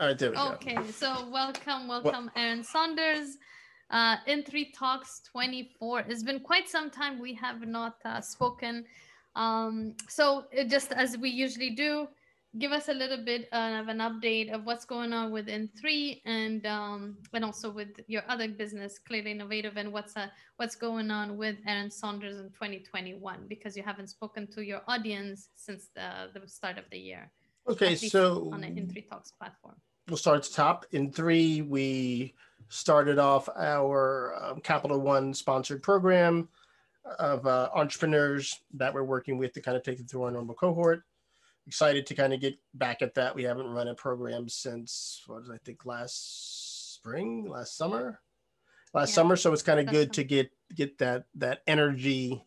All right, there we okay, go. Okay, so welcome, welcome, well, Aaron Saunders. Uh, in Three Talks 24. It's been quite some time we have not uh, spoken. Um, so, just as we usually do, give us a little bit of an update of what's going on within three and um, and also with your other business clearly innovative and what's uh, what's going on with aaron saunders in 2021 because you haven't spoken to your audience since the, the start of the year okay so on the in three talks platform we'll start at the top in three we started off our um, capital one sponsored program of uh, entrepreneurs that we're working with to kind of take them through our normal cohort excited to kind of get back at that. We haven't run a program since what was I think last spring, last summer, last yeah. summer. So it's kind of good to get get that that energy,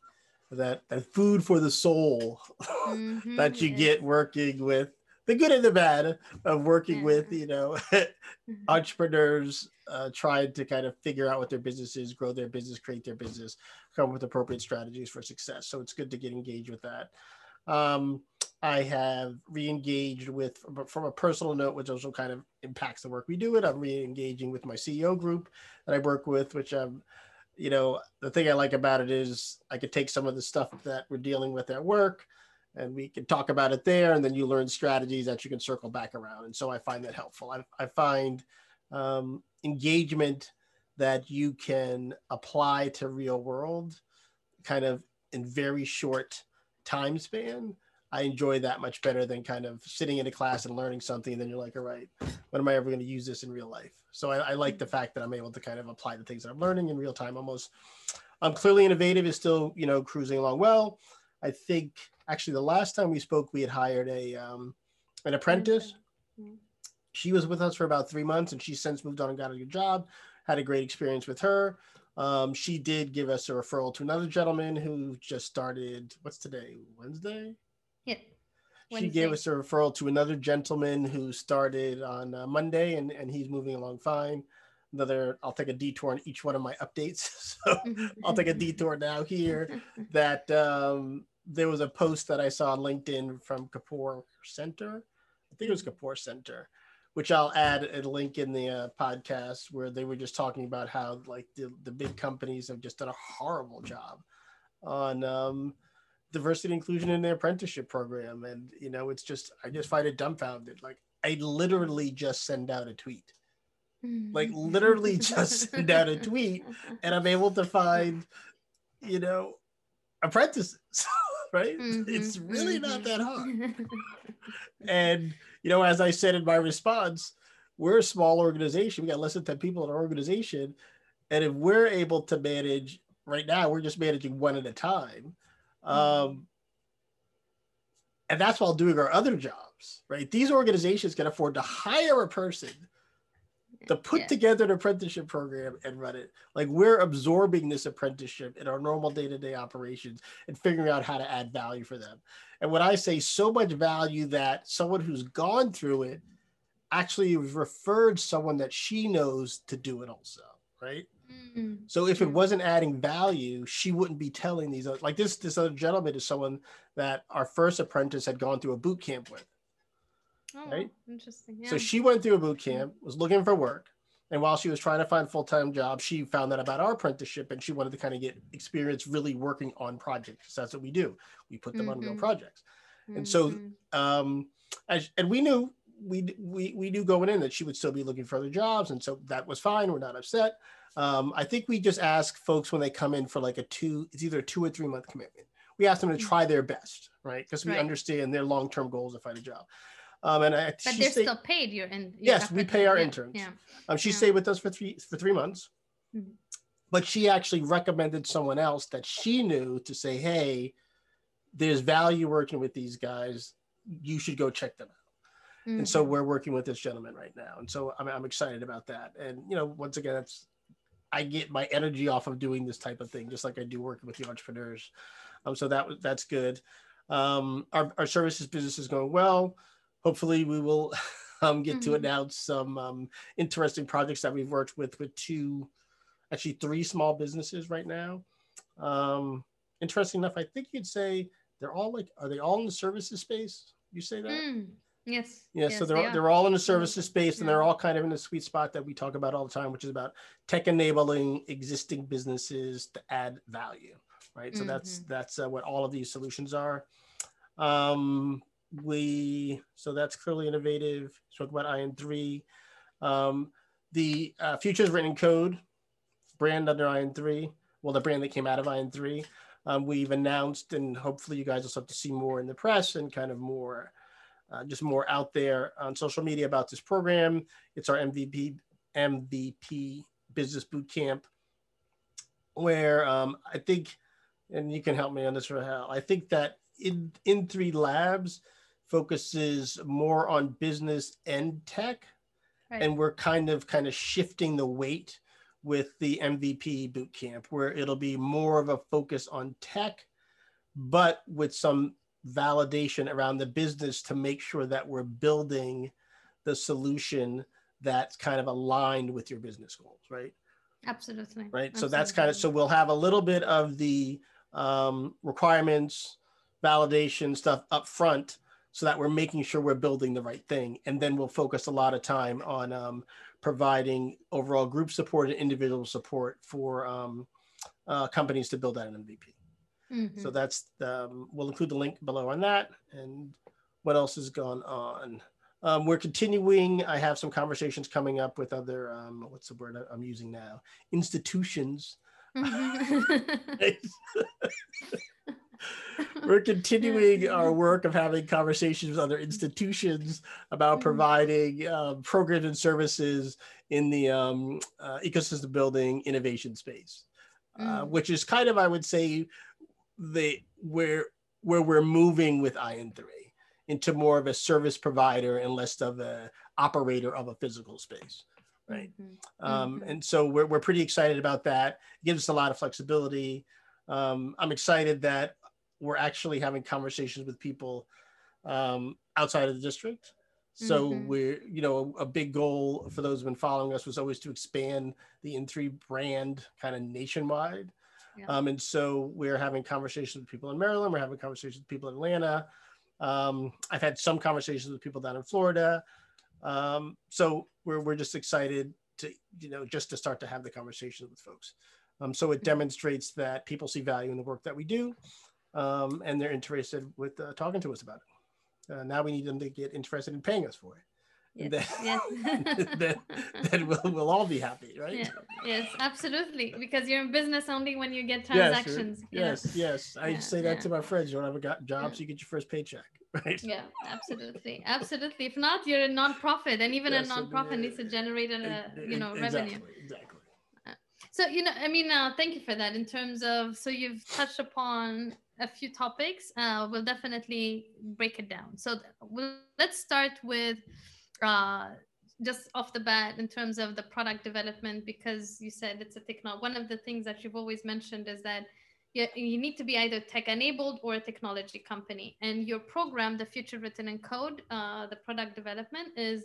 that that food for the soul mm-hmm, that you get working with the good and the bad of working yeah. with you know mm-hmm. entrepreneurs uh, trying to kind of figure out what their business is grow their business create their business come up with appropriate strategies for success so it's good to get engaged with that um, I have re-engaged with, from a personal note, which also kind of impacts the work we do. It I'm re-engaging with my CEO group that I work with, which I'm, you know, the thing I like about it is I could take some of the stuff that we're dealing with at work, and we can talk about it there, and then you learn strategies that you can circle back around. And so I find that helpful. I, I find um, engagement that you can apply to real world, kind of in very short time span I enjoy that much better than kind of sitting in a class and learning something. And then you're like, all right, when am I ever going to use this in real life? So I, I, like the fact that I'm able to kind of apply the things that I'm learning in real time almost. I'm um, clearly innovative is still, you know, cruising along well. I think actually the last time we spoke, we had hired a um, an apprentice. She was with us for about three months and she's since moved on and got a good job. Had a great experience with her. Um, she did give us a referral to another gentleman who just started, what's today, Wednesday? Yeah. She gave us a referral to another gentleman who started on uh, Monday and, and he's moving along fine. Another, I'll take a detour on each one of my updates. So I'll take a detour now here that um, there was a post that I saw on LinkedIn from Kapor Center. I think it was mm-hmm. Kapor Center, which I'll add a link in the uh, podcast where they were just talking about how like the, the big companies have just done a horrible job on um, diversity inclusion in their apprenticeship program. And you know it's just i just find it dumbfounded. Like i literally just send out a tweet. Like literally just send out a tweet and i'm able to find you know apprentices right mm-hmm. it's really mm-hmm. not that hard and you know as i said in my response we're a small organization we got less than 10 people in our organization and if we're able to manage right now we're just managing one at a time um, and that's while doing our other jobs, right? These organizations can afford to hire a person to put yeah. together an apprenticeship program and run it. Like we're absorbing this apprenticeship in our normal day-to-day operations and figuring out how to add value for them. And when I say so much value that someone who's gone through it actually referred someone that she knows to do it also, right? Mm. So if it wasn't adding value, she wouldn't be telling these other, like this this other gentleman is someone that our first apprentice had gone through a boot camp with. Oh, right? interesting. Yeah. So she went through a boot camp, was looking for work. And while she was trying to find full-time job, she found out about our apprenticeship and she wanted to kind of get experience really working on projects. That's what we do. We put them mm-hmm. on real mm-hmm. projects. Mm-hmm. And so mm-hmm. um as, and we knew we we we knew going in that she would still be looking for other jobs. And so that was fine. We're not upset. Um, I think we just ask folks when they come in for like a two, it's either a two or three month commitment. We ask them to mm. try their best, right? Because we right. understand their long term goals to find a job. Um, and I, but they're stay, still paid. Your in, yes, we pay our yeah, interns. Yeah. Um, she yeah. stayed with us for three for three months, mm-hmm. but she actually recommended someone else that she knew to say, "Hey, there's value working with these guys. You should go check them out." Mm-hmm. And so mm-hmm. we're working with this gentleman right now, and so I'm, I'm excited about that. And you know, once again, that's I get my energy off of doing this type of thing, just like I do working with the entrepreneurs. Um, so that that's good. Um, our, our services business is going well. Hopefully, we will um, get mm-hmm. to announce some um, interesting projects that we've worked with with two, actually three small businesses right now. Um, interesting enough, I think you'd say they're all like, are they all in the services space? You say that? Mm. Yes. Yeah, yes, so they're they they're all in the services space, and they're all kind of in the sweet spot that we talk about all the time, which is about tech enabling existing businesses to add value, right? So that's Mm-hmm. that's uh, what all of these solutions are. Um, we so that's clearly innovative. Spoke about IN three. Um, the uh, futures written in code brand under IN three. Well, the brand that came out of IN three. Um, we've announced, and hopefully you guys will start to see more in the press and kind of more uh, just more out there on social media about this program. It's our MVP MVP Business Boot Camp, where um, I think, and you can help me on this, Rahel. I think that in in three labs focuses more on business and tech, Right. and we're kind of kind of shifting the weight with the MVP boot camp, where it'll be more of a focus on tech, but with some validation around the business to make sure that we're building the solution that's kind of aligned with your business goals, right? Absolutely. Right. So that's kind of so we'll have a little bit of the um, requirements, validation stuff up front so that we're making sure we're building the right thing. And then we'll focus a lot of time on um, providing overall group support and individual support for um, uh, companies to build out an MVP. Mhm. So that's the, um, we'll include the link below on that. And what else has gone on? Um, we're continuing. I have some conversations coming up with other, um, what's the word I'm using now? Institutions. Mhm. we're continuing our work of having conversations with other institutions about Mhm. providing um, programs and services in the um, uh, ecosystem building innovation space, uh, Mm. which is kind of, I would say, the where where we're moving with IN3 into more of a service provider and less of a operator of a physical space. Right. Mhm. Um, Mhm. And so we're, we're pretty excited about that. It gives us a lot of flexibility. Um, I'm excited that we're actually having conversations with people um, outside of the district. So Mhm. we're, you know, a big goal for those who've been following us was always to expand the N3 brand kind of nationwide. Yeah. Um, and so we're having conversations with people in Maryland. We're having conversations with people in Atlanta. Um, I've had some conversations with people down in Florida. Um, so we're, we're just excited to, you know, just to start to have the conversations with folks. Um, so it Mhm. demonstrates that people see value in the work that we do um, and they're interested with uh, talking to us about it. Uh, now we need them to get interested in paying us for it. Yes. then, yes. then, then we'll, we'll all be happy, right? Yeah, yes, absolutely. Because you're in business only when you get transactions. know? Yes, yes. I Yeah, say that yeah. to my friends. You don't have a got jobs, Yeah. you get your first paycheck, right? Yeah, absolutely, absolutely. If not, you're a nonprofit, and even Yes, a and, nonprofit uh, needs to generate a you know e- revenue. Exactly, exactly. So you know, I mean, uh, thank you for that. In terms of, so you've touched upon a few topics. Uh, we'll definitely break it down. So we'll, let's start with uh, just off the bat in terms of the product development, because you said it's a technology. One of the things that you've always mentioned is that you, you need to be either tech enabled or a technology company. And your program, the Future Written in Code, uh, the product development is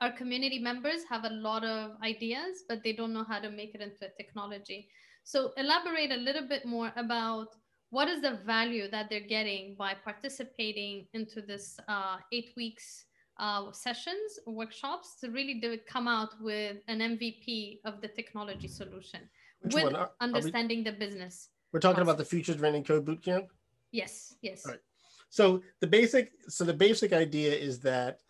our community members have a lot of ideas, but they don't know how to make it into a technology. So elaborate a little bit more about what is the value that they're getting by participating into this uh, eight weeks uh, sessions, workshops to really do come out with an MVP of the technology solution Which with? Are- are we- understanding the business. We're talking about the Futures Written Code Bootcamp. Yes, yes. Right. So the basic, so the basic idea is that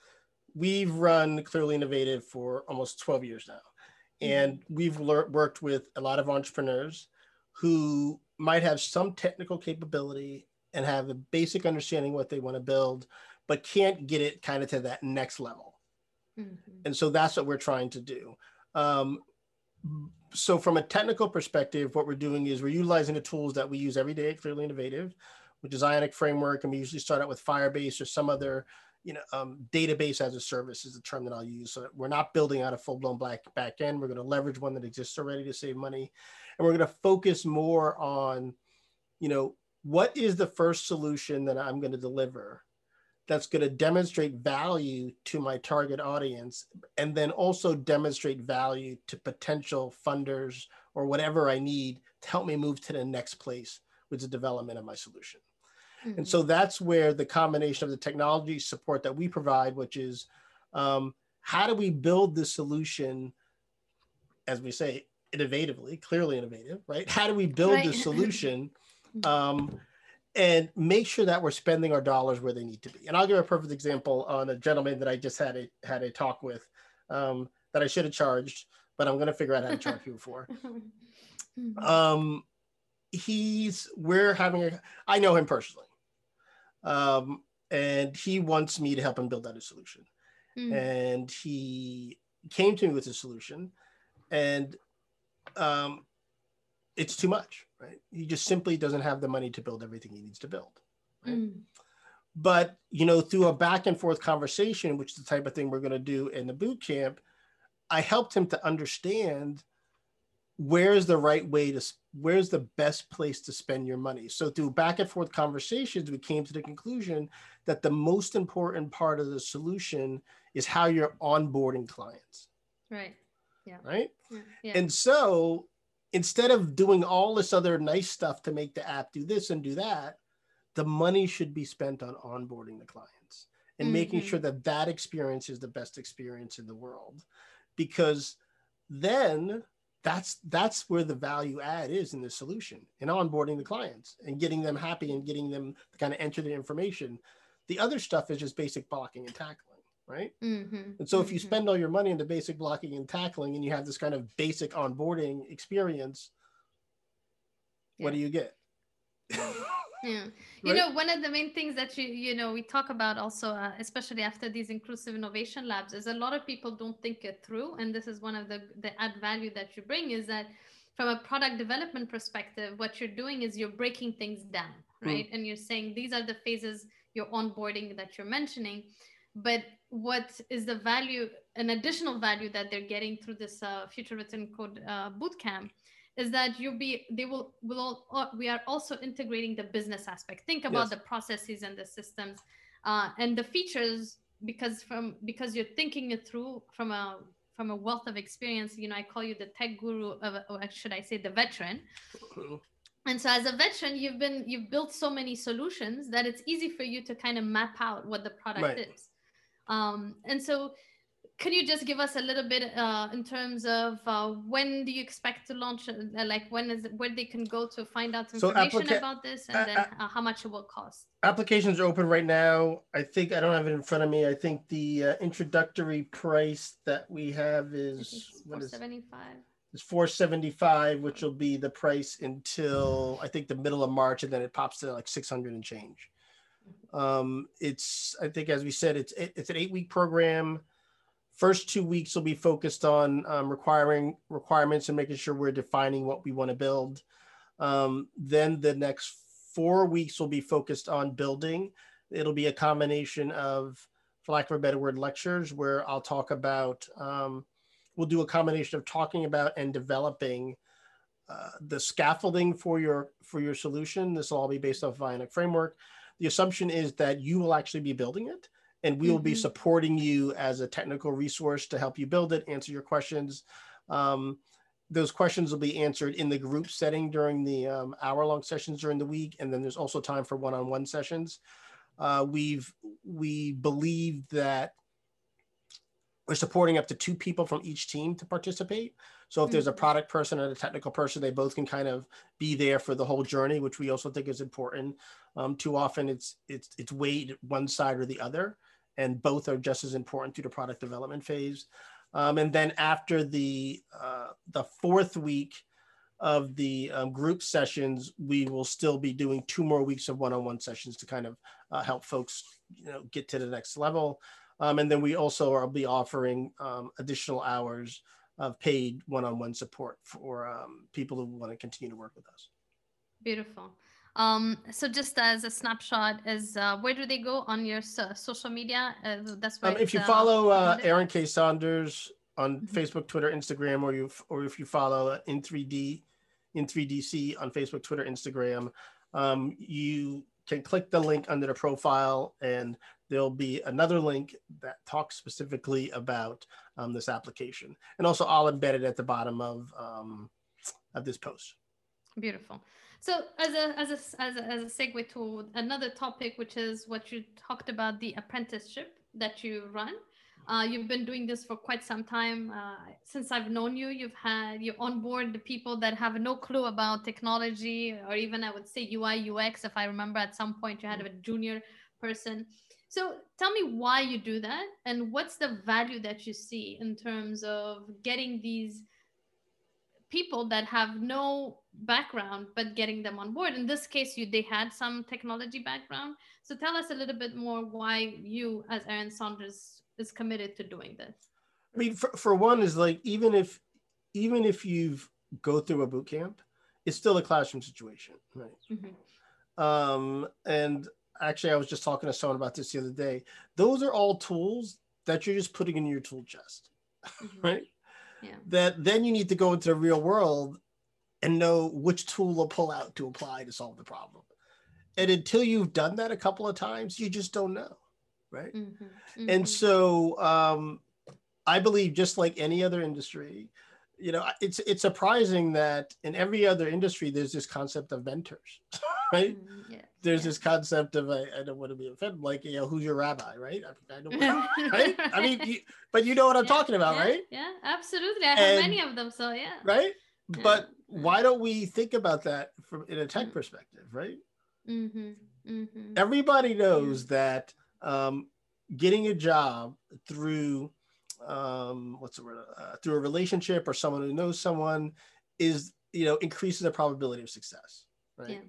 we've run Clearly Innovative for almost 12 years now. And we've worked with a lot of entrepreneurs who might have some technical capability and have a basic understanding what they want to build, but can't get it kind of to that next level. Mhm. And so that's what we're trying to do. Um, so from a technical perspective, what we're doing is we're utilizing the tools that we use every day at Clearly Innovative, which is Ionic Framework, and we usually start out with Firebase or some other, you know, um, database as a service is the term that I'll use. So we're not building out a full-blown black back end. We're going to leverage one that exists already to save money, and we're going to focus more on, you know, what is the first solution that I'm going to deliver that's going to demonstrate value to my target audience and then also demonstrate value to potential funders or whatever I need to help me move to the next place with the development of my solution. Mm-hmm. And so that's where the combination of the technology support that we provide, which is um, how do we build the solution, as we say, innovatively, clearly innovative, right? How do we build right. the solution mm-hmm. um, and make sure that we're spending our dollars where they need to be? And I'll give a perfect example on a gentleman that I just had a had a talk with um, that I should have charged, but I'm going to figure out how to charge people for. Mm-hmm. Um, he's we're having a I know him personally. Um, and he wants me to help him build out a solution. Mm. And he came to me with a solution and um, it's too much, right? He just simply doesn't have the money to build everything he needs to build. Right? Mm. But you know, through a back and forth conversation, which is the type of thing we're going to do in the boot camp, I helped him to understand where's the right way to where's the best place to spend your money so through back and forth conversations we came to the conclusion that the most important part of the solution is how you're onboarding clients right yeah right yeah. Yeah. and so instead of doing all this other nice stuff to make the app do this and do that the money should be spent on onboarding the clients and mm-hmm. making sure that that experience is the best experience in the world because then that's that's where the value add is in the solution and onboarding the clients and getting them happy and getting them to kind of enter the information the other stuff is just basic blocking and tackling right mm-hmm. and so if you mm-hmm. spend all your money into basic blocking and tackling and you have this kind of basic onboarding experience yeah. what do you get yeah you right? know one of the main things that you you know we talk about also uh, especially after these inclusive innovation labs is a lot of people don't think it through and this is one of the the add value that you bring is that from a product development perspective what you're doing is you're breaking things down hmm. right mm. and you're saying these are the phases you're onboarding that you're mentioning but what is the value an additional value that they're getting through this uh, future written code uh, bootcamp is that you'll be they will will all, uh, we are also integrating the business aspect think about yes. the processes and the systems uh, and the features because from because you're thinking it through from a from a wealth of experience you know i call you the tech guru of or should i say the veteran and so as a veteran you've been you've built so many solutions that it's easy for you to kind of map out what the product right. is um, and so can you just give us a little bit uh, in terms of uh, when do you expect to launch uh, like when is it, where they can go to find out information so about this and then uh, how much it will cost? Applications are open right now. I think i don't have it in front of me. I think the uh, introductory price that we have is what is 475 is 475 which will be the price until i think the middle of march and then it pops to like 600 and change. Um, it's i think as we said it's it's an eight week program First two weeks will be focused on um, requiring requirements and making sure we're defining what we want to build. Um, then the next four weeks will be focused on building. It'll be a combination of, for lack of a better word, lectures where I'll talk about. Um, we'll do a combination of talking about and developing uh, the scaffolding for your for your solution. This will all be based off Ionic framework. The assumption is that you will actually be building it and we will mm-hmm. be supporting you as a technical resource to help you build it, answer your questions. Um, those questions will be answered in the group setting during the um, hour-long sessions during the week, and then there's also time for one-on-one sessions. Uh, we've we believe that we're supporting up to two people from each team to participate. So if mm-hmm. there's a mm-hmm. product person and a technical person, they both can kind of be there for the whole journey, which we also think is important. Um, too often it's it's it's weighed one side or the other and both are just as important through the product development phase. Um, and then after the uh, the fourth week of the um, group sessions, we will still be doing two more weeks of one-on-one sessions to kind of uh, help folks, you know, get to the next level. Um, and then we also will be offering um, additional hours of paid one-on-one support for um, people who want to continue to work with us. Beautiful. Um, so just as a snapshot, is uh, where do they go on your so- social media? Uh, that's where. Um, if you uh, follow uh, Aaron K. Saunders on mm-hmm. Facebook, Twitter, Instagram, or you or if you follow in 3D in 3DC on Facebook, Twitter, Instagram, um, you can click the link under the profile, and there'll be another link that talks specifically about um, this application, and also I'll embed it at the bottom of um, of this post. Beautiful. So as a as a as a, as a segue to another topic, which is what you talked about the apprenticeship that you run. Uh, you've been doing this for quite some time. Uh, since I've known you, you've had you on board the people that have no clue about technology, or even I would say UI UX. If I remember, at some point you had a junior person. So tell me why you do that, and what's the value that you see in terms of getting these people that have no background but getting them on board? In this case you they had some technology background. So tell us a little bit more why you as aaron saunders is committed to doing this. I mean for, for one is like even if even if you've go through a boot camp it's still a classroom situation right? Mm-hmm. um and actually i was just talking to someone about this the other day those are all tools that you're just putting in your tool chest mm-hmm. right yeah. that then you need to go into the real world and know which tool to pull out to apply to solve the problem. And until you've done that a couple of times, you just don't know. Right. Mm-hmm. Mm-hmm. And so um, I believe just like any other industry, you know, it's it's surprising that in every other industry there's this concept of mentors, right? Mm, yeah. There's yeah. this concept of I, I, don't want to be offended, like you know, who's your rabbi, right? I, I don't, right? I mean, you, but you know what I'm yeah, talking about, right? Yeah, absolutely. I have and, many of them, so yeah. Right, but why don't we think about that from in a tech mm. perspective, right? Mm-hmm. Mm-hmm. Everybody knows that um, getting a job through um, what's the word uh, through a relationship or someone who knows someone is you know increases the probability of success right.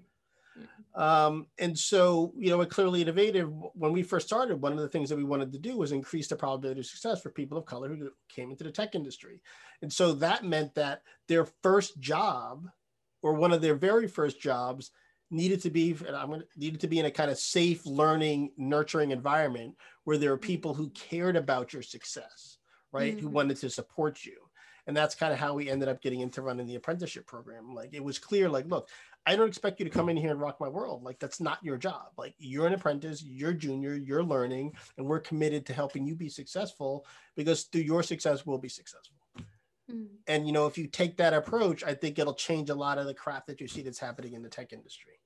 Um, and so you know at clearly innovative when we first started one of the things that we wanted to do was increase the probability of success for people of color who came into the tech industry and so that meant that their first job or one of their very first jobs needed to be and I'm gonna, needed to be in a kind of safe learning nurturing environment where there are mm-hmm. people who cared about your success right mm-hmm. who wanted to support you and that's kind of how we ended up getting into running the apprenticeship program like it was clear like look i don't expect you to come in here and rock my world like that's not your job like you're an apprentice you're junior you're learning and we're committed to helping you be successful because through your success we'll be successful mm. and you know if you take that approach i think it'll change a lot of the crap that you see that's happening in the tech industry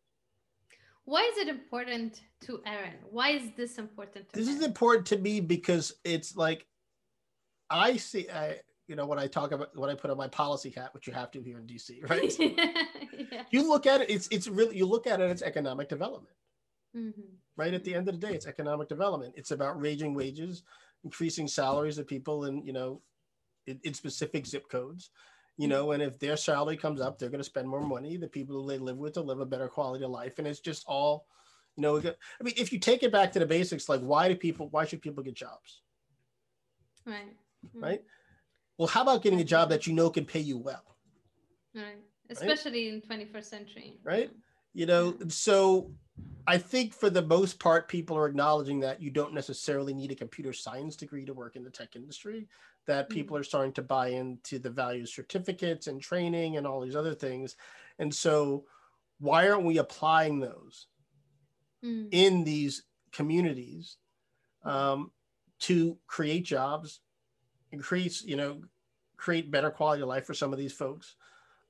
why is it important to Aaron? Why is this important to This Aaron? is important to me because it's like I see I you know when I talk about when I put on my policy hat, which you have to here in DC, right? yeah. You look at it, it's it's really you look at it, it's economic development. Mm-hmm. Right at the end of the day, it's economic development. It's about raising wages, increasing salaries of people in you know in, in specific zip codes you know and if their salary comes up they're going to spend more money the people who they live with to live a better quality of life and it's just all you know i mean if you take it back to the basics like why do people why should people get jobs right mm-hmm. right well how about getting a job that you know can pay you well right especially right? in 21st century right you know so i think for the most part people are acknowledging that you don't necessarily need a computer science degree to work in the tech industry that mm. people are starting to buy into the value certificates and training and all these other things. And so, why aren't we applying those mm. in these communities um, to create jobs, increase, you know, create better quality of life for some of these folks?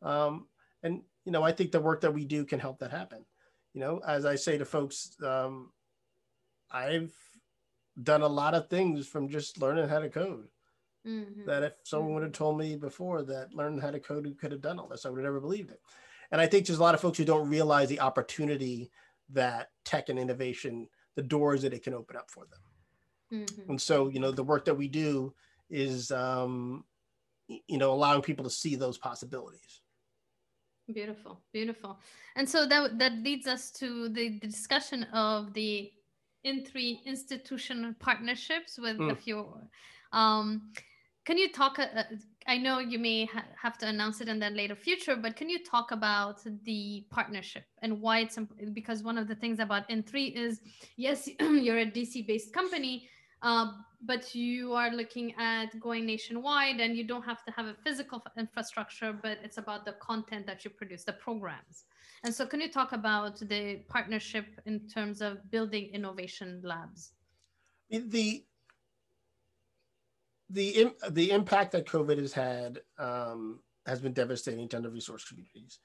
Um, and you know, I think the work that we do can help that happen. You know, as I say to folks, um, I've done a lot of things from just learning how to code. Mm-hmm. That if someone would have told me before that learning how to code who could have done all this, I would have never believed it. And I think there's a lot of folks who don't realize the opportunity that tech and innovation, the doors that it can open up for them. Mm-hmm. And so, you know, the work that we do is, um, you know, allowing people to see those possibilities. Beautiful, beautiful. And so that that leads us to the, the discussion of the in3 institutional partnerships with mm. a few. Um, can you talk? Uh, uh, I know you may ha- have to announce it in the later future, but can you talk about the partnership and why it's imp- because one of the things about in3 is yes, you're a DC based company, uh, but you are looking at going nationwide and you don't have to have a physical infrastructure, but it's about the content that you produce, the programs. And so, can you talk about the partnership in terms of building innovation labs? The the the impact that COVID has had um, has been devastating to under resourced communities,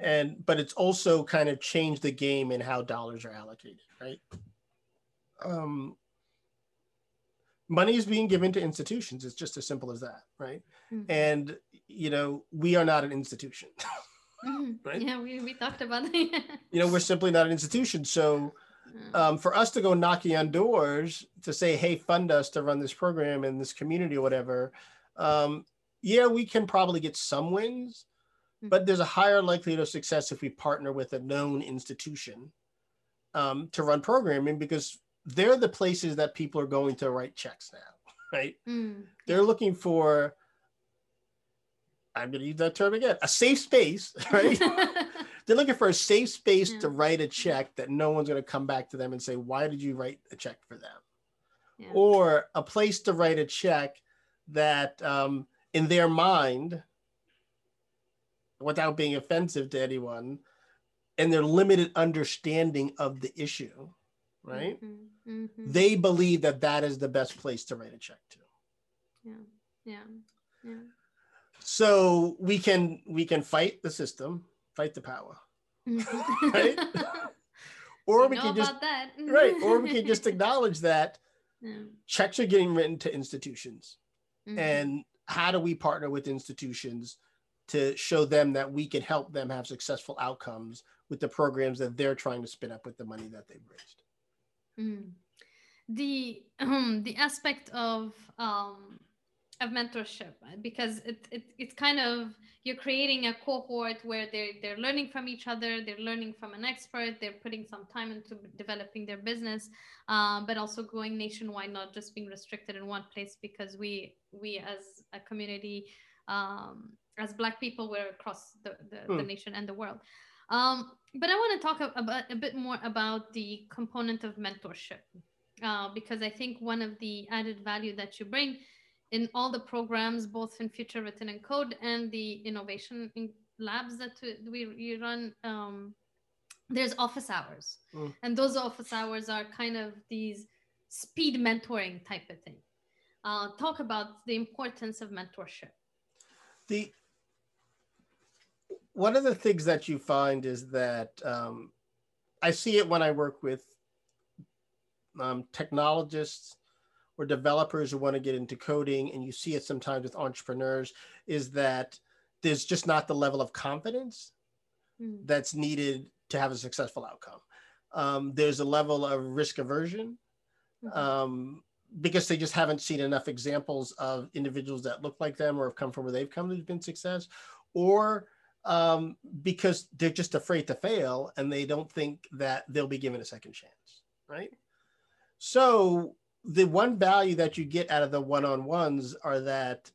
and but it's also kind of changed the game in how dollars are allocated right um money is being given to institutions it's just as simple as that right Mhm. and you know we are not an institution Mhm. right? Yeah, we, we talked about that. you know we're simply not an institution so um, for us to go knocking on doors to say hey fund us to run this program in this community or whatever um, yeah we can probably get some wins but there's a higher likelihood of success if we partner with a known institution um, to run programming because they're the places that people are going to write checks now right Mm. they're looking for i'm going to use that term again a safe space right they're looking for a safe space Yeah. to write a check that no one's going to come back to them and say why did you write a check for them Yeah. or a place to write a check that um, in their mind without being offensive to anyone and their limited understanding of the issue right Mhm. Mhm. they believe that that is the best place to write a check to Yeah. Yeah. Yeah. so we can we can fight the system fight the power Mhm. Right? or We can just right or we can just acknowledge that Yeah. checks are getting written to institutions Mhm. and how do we partner with institutions to show them that we can help them have successful outcomes with the programs that they're trying to spin up with the money that they've raised Mm. The um, the aspect of um, of mentorship uh, because it, it it's kind of you're creating a cohort where they're they're learning from each other, they're learning from an expert, they're putting some time into developing their business, um, but also going nationwide, not just being restricted in one place because we we as a community um, as Black people we're across the, the, the Hmm. nation and the world. Um, but I want to talk a- about a bit more about the component of mentorship, uh, because I think one of the added value that you bring in all the programs, both in Future Written in Code and the innovation in labs that we, we run, um, there's office hours, Mm. and those office hours are kind of these speed mentoring type of thing. Uh, talk about the importance of mentorship. the one of the things that you find is that um, I see it when I work with um, technologists or developers who want to get into coding, and you see it sometimes with entrepreneurs, is that there's just not the level of confidence Mm. that's needed to have a successful outcome. Um, there's a level of risk aversion Mhm. um, because they just haven't seen enough examples of individuals that look like them or have come from where they've come who've been success, or um, because they're just afraid to fail and they don't think that they'll be given a second chance, right? So the one value that you get out of the one-on-ones are that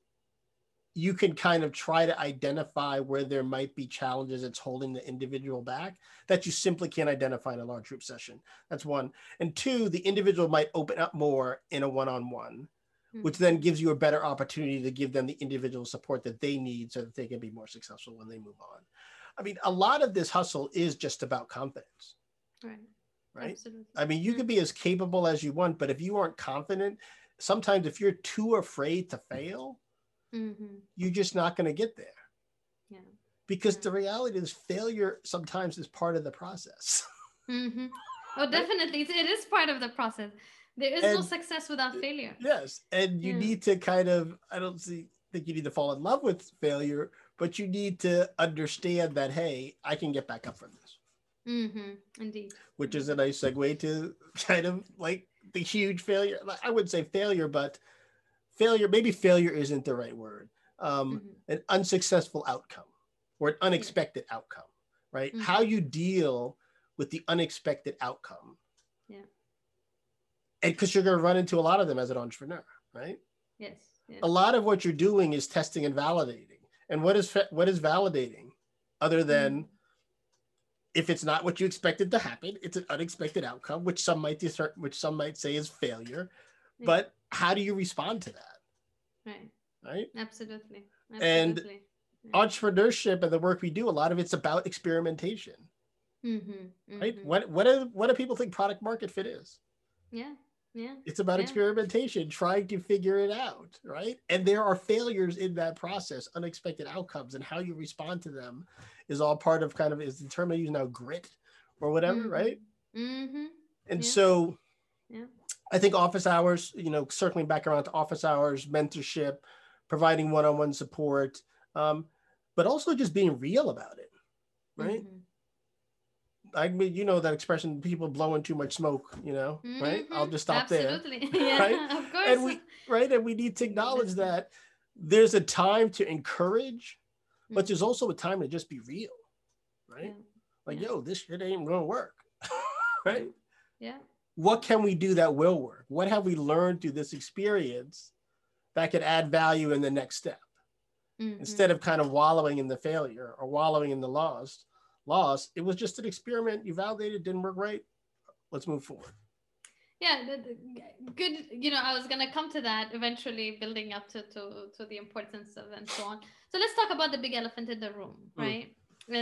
you can kind of try to identify where there might be challenges that's holding the individual back that you simply can't identify in a large group session. That's one. And two, the individual might open up more in a one on one, which then gives you a better opportunity to give them the individual support that they need so that they can be more successful when they move on. I mean, a lot of this hustle is just about confidence, Right. right? Absolutely. I mean, you Mm. can be as capable as you want, but if you aren't confident, sometimes if you're too afraid to fail, Mhm. you're just not going to get there. Yeah. Because Yeah. the reality is, failure sometimes is part of the process. mm-hmm. Oh, definitely. It it is part of the process. There is no success without failure. yes, and you Yeah. need to kind of I don't see think you need to fall in love with failure, but you need to understand that hey, I can get back up from this, Mm-hmm, Indeed. which is a nice segue to kind of like the huge failure. I wouldn't say failure, but failure. Maybe failure isn't the right word. Um, Mhm. An unsuccessful outcome or an unexpected outcome, right? Mhm. How you deal with the unexpected outcome. Yeah. And because you're going to run into a lot of them as an entrepreneur, right? Yes. yes. a lot of what you're doing is testing and validating. And what is what is validating, other than Mm. if it's not what you expected to happen, it's an unexpected outcome, which some might discern, which some might say is failure. But how do you respond to that, Right. right? Absolutely. Absolutely. And. Entrepreneurship and the work we do, a lot of it's about experimentation, mm-hmm. right? What what do what do people think product market fit is? Yeah. Yeah. It's about Yeah. experimentation, trying to figure it out, right? And there are failures in that process, unexpected outcomes, and how you respond to them is all part of kind of is the term I use now grit or whatever, Mhm. right? Mm-hmm. And Yeah. so Yeah. I think office hours, you know, circling back around to office hours, mentorship, providing one-on-one support, um, but also just being real about it, right? Mhm. I mean, you know that expression, people blowing too much smoke, you know, right? I'll Mhm. just stop there. Absolutely. yeah, right? of course. And we, right? And we need to acknowledge that there's a time to encourage, but Mhm. there's also a time to just be real, right? Yeah. Like, Yeah. yo, this shit ain't gonna work, right? Yeah. What can we do that will work? What have we learned through this experience that could add value in the next step? Mhm. Instead of kind of wallowing in the failure or wallowing in the loss, loss, it was just an experiment. You validated, didn't work right. Let's move forward. yeah good you know i was going to come to that eventually building up to, to to the importance of and so on so let's talk about the big elephant in the room Mm. right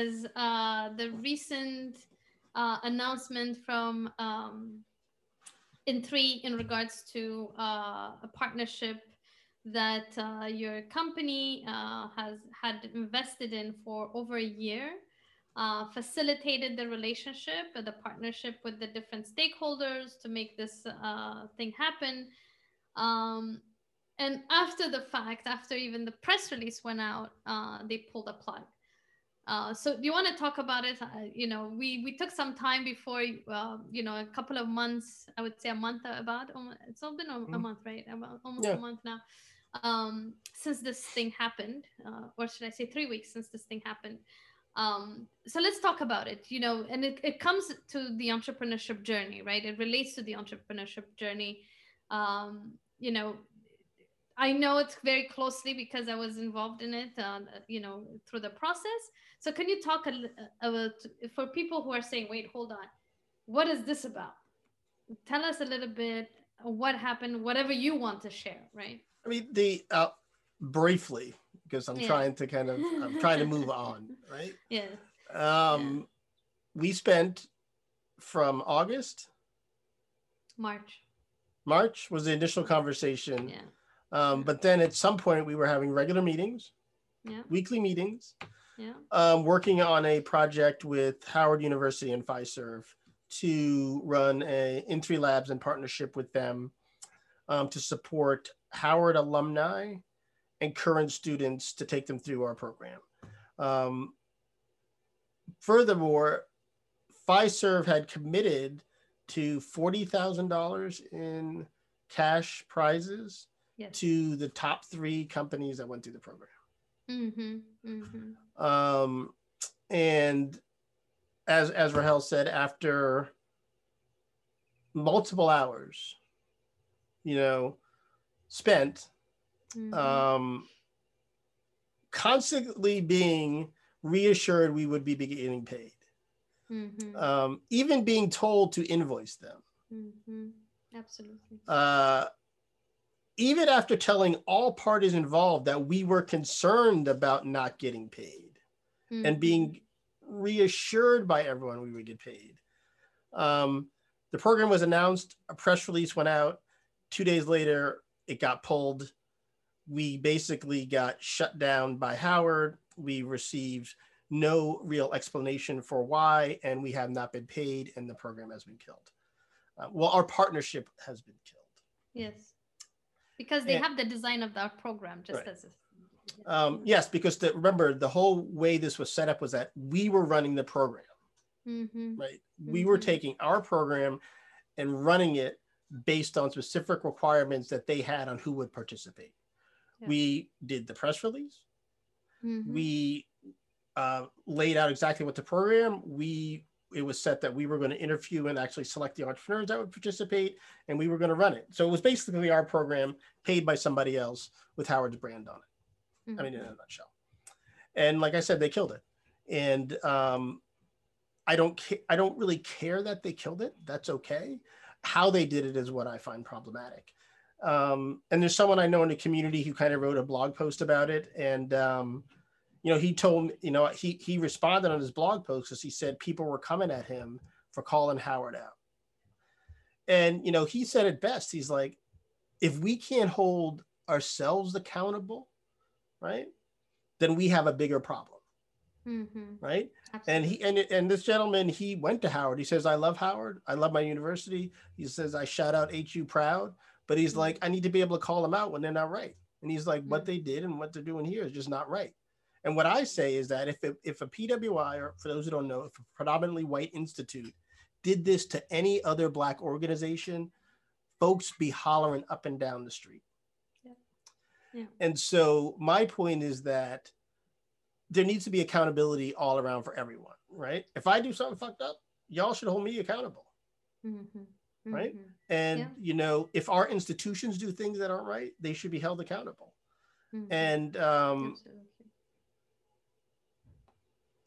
is uh the recent uh announcement from um in three in regards to uh, a partnership that uh, your company uh, has had invested in for over a year uh, facilitated the relationship and the partnership with the different stakeholders to make this uh, thing happen. Um, and after the fact, after even the press release went out, uh, they pulled a plug. Uh, so do you want to talk about it? Uh, you know, we we took some time before, uh, you know, a couple of months. I would say a month about. It's all been a, a Mhm. month, right? About almost Yeah. a month now. Um, since this thing happened, uh, or should I say, three weeks since this thing happened. Um, so let's talk about it. You know, and it, it comes to the entrepreneurship journey, right? It relates to the entrepreneurship journey. Um, you know, I know it very closely because I was involved in it, uh, you know, through the process. So can you talk about for people who are saying, "Wait, hold on, what is this about?" Tell us a little bit what happened, whatever you want to share, right? I mean, the uh, briefly because I'm Yeah. trying to kind of I'm trying to move on, right? Yeah. Um, we spent from August, March. March was the initial conversation, Yeah. um, but then at some point we were having regular meetings, Yeah. weekly meetings, Yeah. um, working on a project with Howard University and Fiserv to run a in three labs in partnership with them um, to support Howard alumni and current students to take them through our program. Um, furthermore, Fiserv had committed to forty thousand dollars in cash prizes Yes. to the top three companies that went through the program. Mm-hmm. Mm-hmm. Um, and as as Rahel said, after multiple hours, you know, spent mm-hmm. um, constantly being reassured we would be getting paid, mm-hmm. um, even being told to invoice them. mm-hmm. Absolutely. Uh, even after telling all parties involved that we were concerned about not getting paid. and being reassured by everyone we would get paid. Um, the program was announced, a press release went out. Two days later, it got pulled. We basically got shut down by Howard. We received no real explanation for why, and we have not been paid, and the program has been killed. Uh, well, our partnership has been killed. Yes. Because they And- have the design of our program just Right. as a, Um, yes, because the, remember, the whole way this was set up was that we were running the program. mm-hmm. right? We were Mhm. taking our program and running it based on specific requirements that they had on who would participate. Yeah. We did the press release. Mm-hmm. We uh, laid out exactly what the program. We it was set that we were going to interview and actually select the entrepreneurs that would participate, and we were going to run it. So it was basically our program paid by somebody else with Howard's brand on it. I mean, in a nutshell. And like I said, they killed it. And um, I don't ca- I don't really care that they killed it. That's okay. How they did it is what I find problematic. Um, and there's someone I know in the community who kind of wrote a blog post about it. And um, you know, he told me, you know, he he responded on his blog post because he said people were coming at him for calling Howard out. And you know, he said it best. He's like, if we can't hold ourselves accountable, right, then we have a bigger problem. Mm-hmm. Right. Absolutely. And he and and this gentleman, he went to Howard. He says, I love Howard. I love my university. He says, I shout out HU proud. But he's mm-hmm. like, I need to be able to call them out when they're not right. And he's like, what mm-hmm. they did and what they're doing here is just not right. And what I say is that if it, if a PWI, or for those who don't know, if a predominantly white institute did this to any other black organization, folks be hollering up and down the street. Yeah. Yeah. And so my point is that there needs to be accountability all around for everyone, right? If I do something fucked up, y'all should hold me accountable. Mm-hmm. Right. Mm-hmm. And, yeah. you know, if our institutions do things that aren't right, they should be held accountable. Mm-hmm. And um,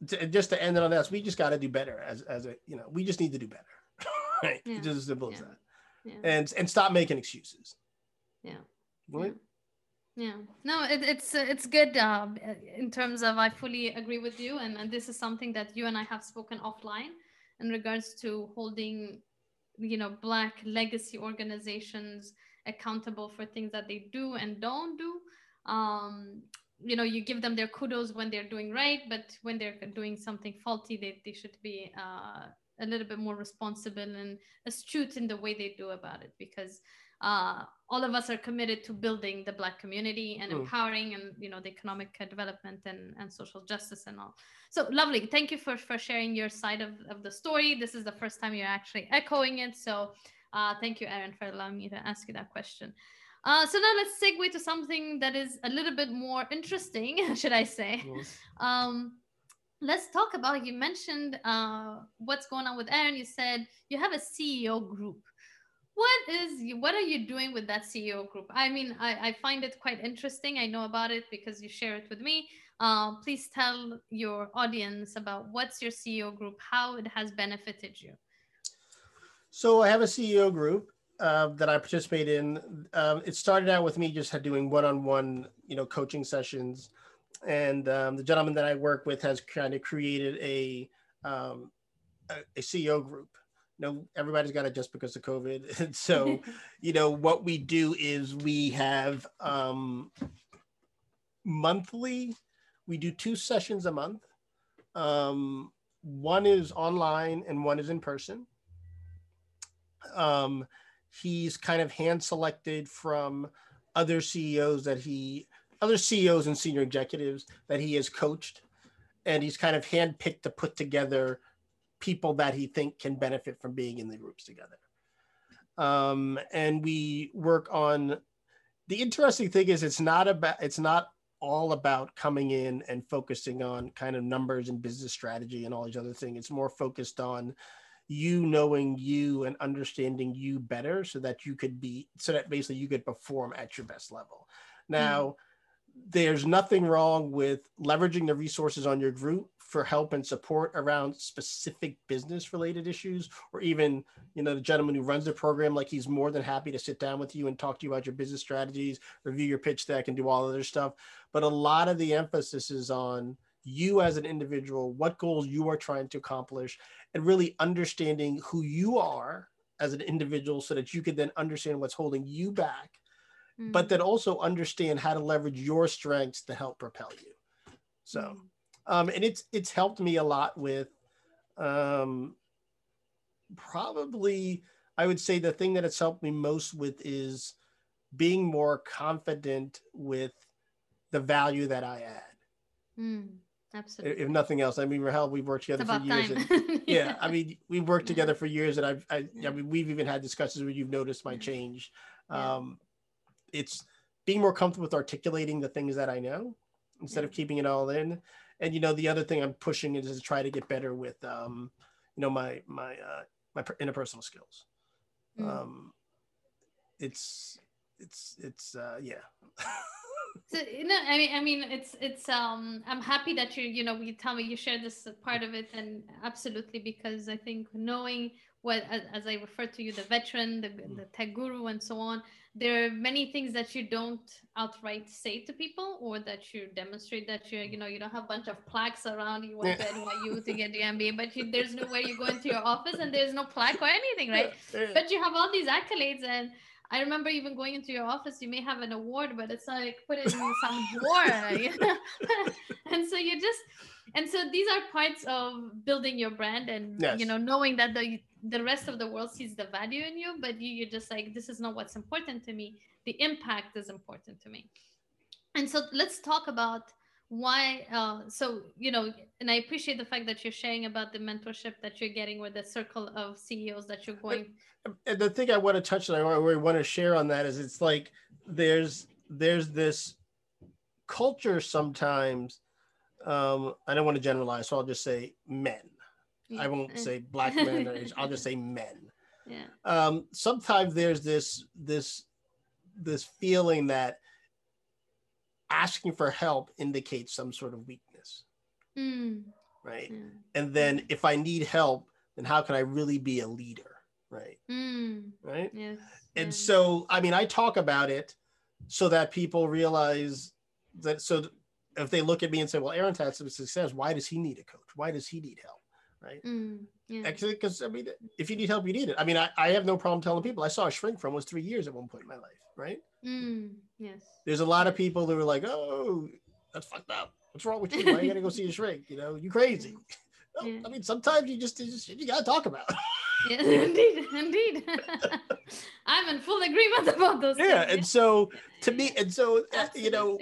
to, just to end it on that, we just got to do better as, as a, you know, we just need to do better. right. Yeah. Just as simple as that. And, and stop making excuses. Yeah. Right? yeah no it, it's it's good uh, in terms of i fully agree with you and, and this is something that you and i have spoken offline in regards to holding you know black legacy organizations accountable for things that they do and don't do. Um, you know you give them their kudos when they're doing right but when they're doing something faulty they, they should be uh, a little bit more responsible and astute in the way they do about it because uh, all of us are committed to building the black community and mm. empowering and you know the economic development and, and social justice and all. So lovely. Thank you for for sharing your side of, of the story. This is the first time you're actually echoing it. So uh, thank you aaron for allowing me to ask you that question. Uh, so now let's segue to something that is a little bit more interesting should i say. Um, let's talk about you mentioned uh, what's going on with aaron you said you have a ceo group what is what are you doing with that ceo group? I mean i, I find it quite interesting. I know about it because you share it with me. Uh, please tell your audience about what's your ceo group how it has benefited you. So i have a ceo group uh, that i participate in. Um, it started out with me just doing one-on-one you know coaching sessions. And um, the gentleman that i work with has kind of created a um, a, a ceo group know everybody's got it just because of covid. And so you know what we do is we have um monthly we do two sessions a month. Um one is online and one is in person. Um he's kind of hand selected from other ceos that he other ceos and senior executives that he has coached. And he's kind of handpicked to put together people that he think can benefit from being in the groups together. Um, and we work on the interesting thing is it's not about it's not all about coming in and focusing on kind of numbers and business strategy and all these other things. It's more focused on you knowing you and understanding you better so that you could be so that basically you could perform at your best level. Now, mm there's nothing wrong with leveraging the resources on your group for help and support around specific business related issues or even you know the gentleman who runs the program like he's more than happy to sit down with you and talk to you about your business strategies review your pitch deck and do all other stuff but a lot of the emphasis is on you as an individual what goals you are trying to accomplish and really understanding who you are as an individual so that you can then understand what's holding you back mm. but then also understand how to leverage your strengths to help propel you. So, mm. Um, and it's it's helped me a lot with um, probably I would say the thing that it's helped me most with is being more confident with the value that I add. Mm, absolutely. If nothing else, I mean, Rahel, we've worked together for years. And, yeah. yeah. I mean, we've worked together for years, and I've, I, I mean, we've even had discussions where you've noticed my change. Um, it's being more comfortable with articulating the things that I know instead of keeping it all in. And you know, the other thing I'm pushing is to try to get better with, um, you know, my my uh, my interpersonal skills. Mm. Um, it's it's it's uh, yeah. so you know, i mean i mean it's it's um i'm happy that you you know you tell me you share this part of it and absolutely because i think knowing what as, as I referred to you, the veteran, the, mm. the tech guru, and so on. There are many things that you don't outright say to people, or that you demonstrate that you, you know, you don't have a bunch of plaques around you went to NYU to get your MBA, but you, there's no way you go into your office and there's no plaque or anything, right? But you have all these accolades and I remember even going into your office, you may have an award, but it's like put it in some drawer. You know? and so you just and so these are parts of building your brand and yes. you know knowing that the the rest of the world sees the value in you, but you, you're just like, this is not what's important to me. The impact is important to me. And so let's talk about why uh, so you know and i appreciate the fact that you're sharing about the mentorship that you're getting with the circle of ceos that you're going and the thing i want to touch on i want to share on that is it's like there's there's this culture sometimes um i don't want to generalize so i'll just say men yeah. i won't say black men or Asian. i'll just say men yeah um sometimes there's this this this feeling that asking for help indicates some sort of weakness. Mm. Right. And then if I need help, then how can I really be a leader? Right. Mm. Right. Yes. And so, I mean, I talk about it so that people realize that. So if they look at me and say, well, Aaron's had some success, why does he need a coach? Why does he need help? Right. Mm. Yeah. Because I mean, if you need help, you need it. I mean, I, I have no problem telling people I saw a shrink for almost three years at one point in my life. Right. Mm. Yes. There's a lot of people who are like, oh, that's fucked up. What's wrong with you? Why you gotta go see a shrink? You know, you crazy. Yeah. I mean, sometimes you just, you just you gotta talk about. yeah, indeed, indeed. I'm in full agreement about those. Yeah, things, and so to me, and so uh, you know,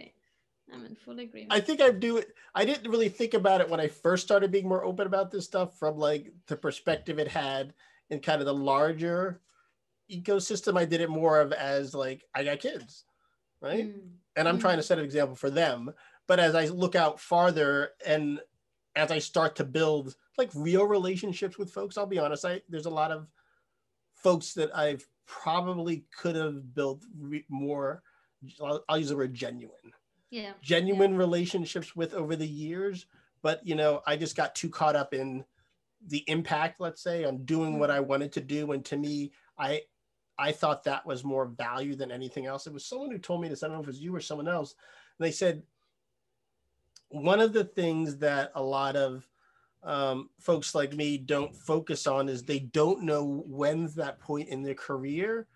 I'm in full agreement. I think I do it. I didn't really think about it when I first started being more open about this stuff from like the perspective it had in kind of the larger ecosystem. I did it more of as like I got kids right? Mm. And I'm mm. trying to set an example for them. But as I look out farther and as I start to build like real relationships with folks, I'll be honest, I there's a lot of folks that I've probably could have built re- more. I'll, I'll, use the word genuine. Yeah. Genuine yeah. relationships with over the years, but you know, I just got too caught up in the impact, let's say, on doing mm. what I wanted to do. And to me, I I thought that was more value than anything else. It was someone who told me this. I don't know if it was you or someone else. And they said one of the things that a lot of um, folks like me don't focus on is they don't know when's that point in their career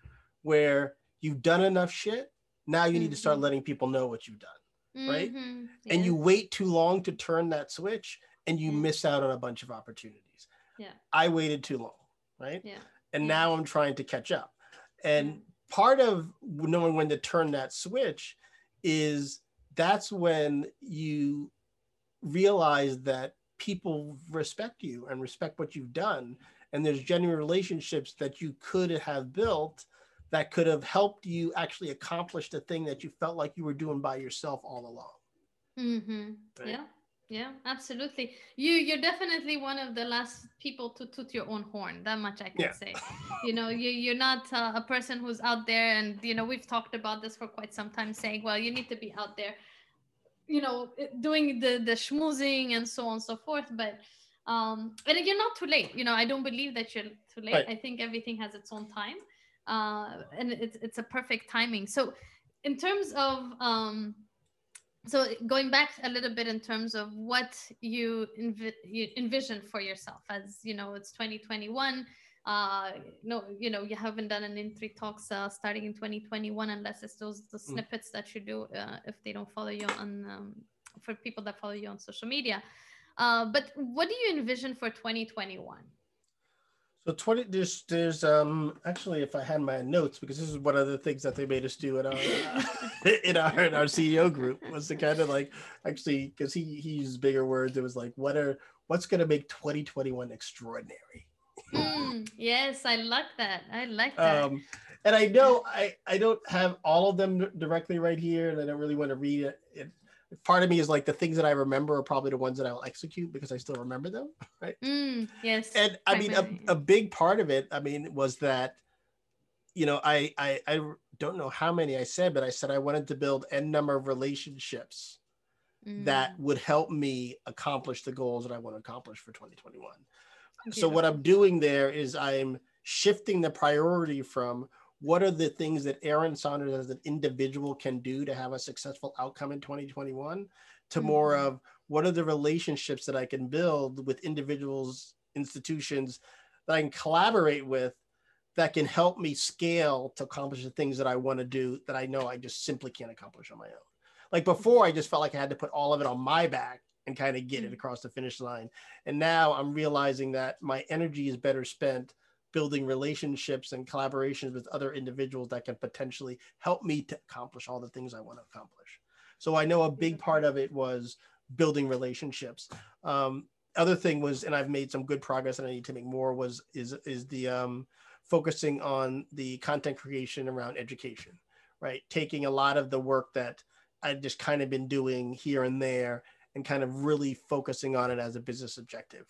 where you've done enough shit. Now you mm-hmm. need to start mm-hmm. letting people know what you've done, right? Mm-hmm. Yeah. And you wait too long to turn that switch, and you mm-hmm. miss out on a bunch of opportunities. Yeah, I waited too long, right? Yeah, and yeah. now I'm trying to catch up. And part of knowing when to turn that switch is that's when you realize that people respect you and respect what you've done. And there's genuine relationships that you could have built that could have helped you actually accomplish the thing that you felt like you were doing by yourself all along. Mm-hmm. Right? Yeah. Yeah, absolutely. You you're definitely one of the last people to toot your own horn. That much I can yeah. say. you know, you you're not uh, a person who's out there, and you know we've talked about this for quite some time, saying, well, you need to be out there, you know, doing the the schmoozing and so on and so forth. But um, and you're not too late. You know, I don't believe that you're too late. Right. I think everything has its own time, uh, and it's it's a perfect timing. So, in terms of um so going back a little bit in terms of what you, envi- you envision for yourself as you know it's 2021 uh no you know you haven't done an in three talks uh, starting in 2021 unless it's those the mm. snippets mm. that you do uh, if they don't follow you on um, for people that follow you on social media uh but what do you envision for 2021 so 20 there's there's um actually if I had my notes because this is one of the things that they made us do in our in our in our CEO group was to kind of like actually because he he used bigger words it was like what are what's going to make 2021 extraordinary. Mm, yes, I like that. I like that. Um, and I know I I don't have all of them directly right here, and I don't really want to read it part of me is like the things that I remember are probably the ones that I'll execute because I still remember them, right? Mm, yes. And I mean, a, a big part of it, I mean, was that, you know, I, I I don't know how many I said, but I said I wanted to build n number of relationships mm. that would help me accomplish the goals that I want to accomplish for 2021. So what I'm doing there is I'm shifting the priority from what are the things that Aaron Saunders as an individual can do to have a successful outcome in 2021 to mm-hmm. more of what are the relationships that I can build with individuals, institutions that I can collaborate with that can help me scale to accomplish the things that I want to do that I know I just simply can't accomplish on my own. Like before, I just felt like I had to put all of it on my back and kind of get it mm. across the finish line. And now I'm realizing that my energy is better spent building relationships and collaborations with other individuals that can potentially help me to accomplish all the things I want to accomplish. So I know a big part of it was building relationships. Um, other thing was, and I've made some good progress, and I need to make more. Was is is the um, focusing on the content creation around education, right? Taking a lot of the work that I've just kind of been doing here and there and kind of really focusing on it as a business objective,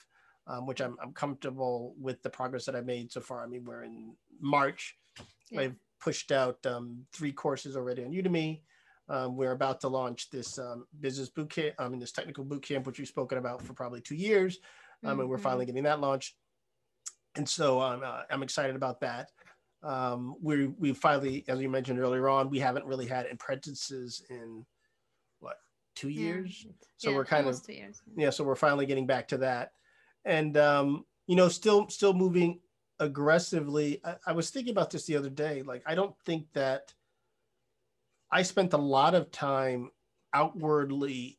um, which I'm, I'm comfortable with the progress that I've made so far. I mean, we're in March. Yeah. I've pushed out um, three courses already on Udemy. Um, we're about to launch this um, business boot camp, I mean, this technical boot camp, which we've spoken about for probably two years. Um, and we're mm-hmm. finally getting that launched. And so um, uh, I'm excited about that. Um, we we finally, as you mentioned earlier on, we haven't really had apprentices in what two years. Yeah. So yeah, we're kind of yeah. So we're finally getting back to that, and um, you know, still still moving aggressively. I, I was thinking about this the other day. Like, I don't think that I spent a lot of time outwardly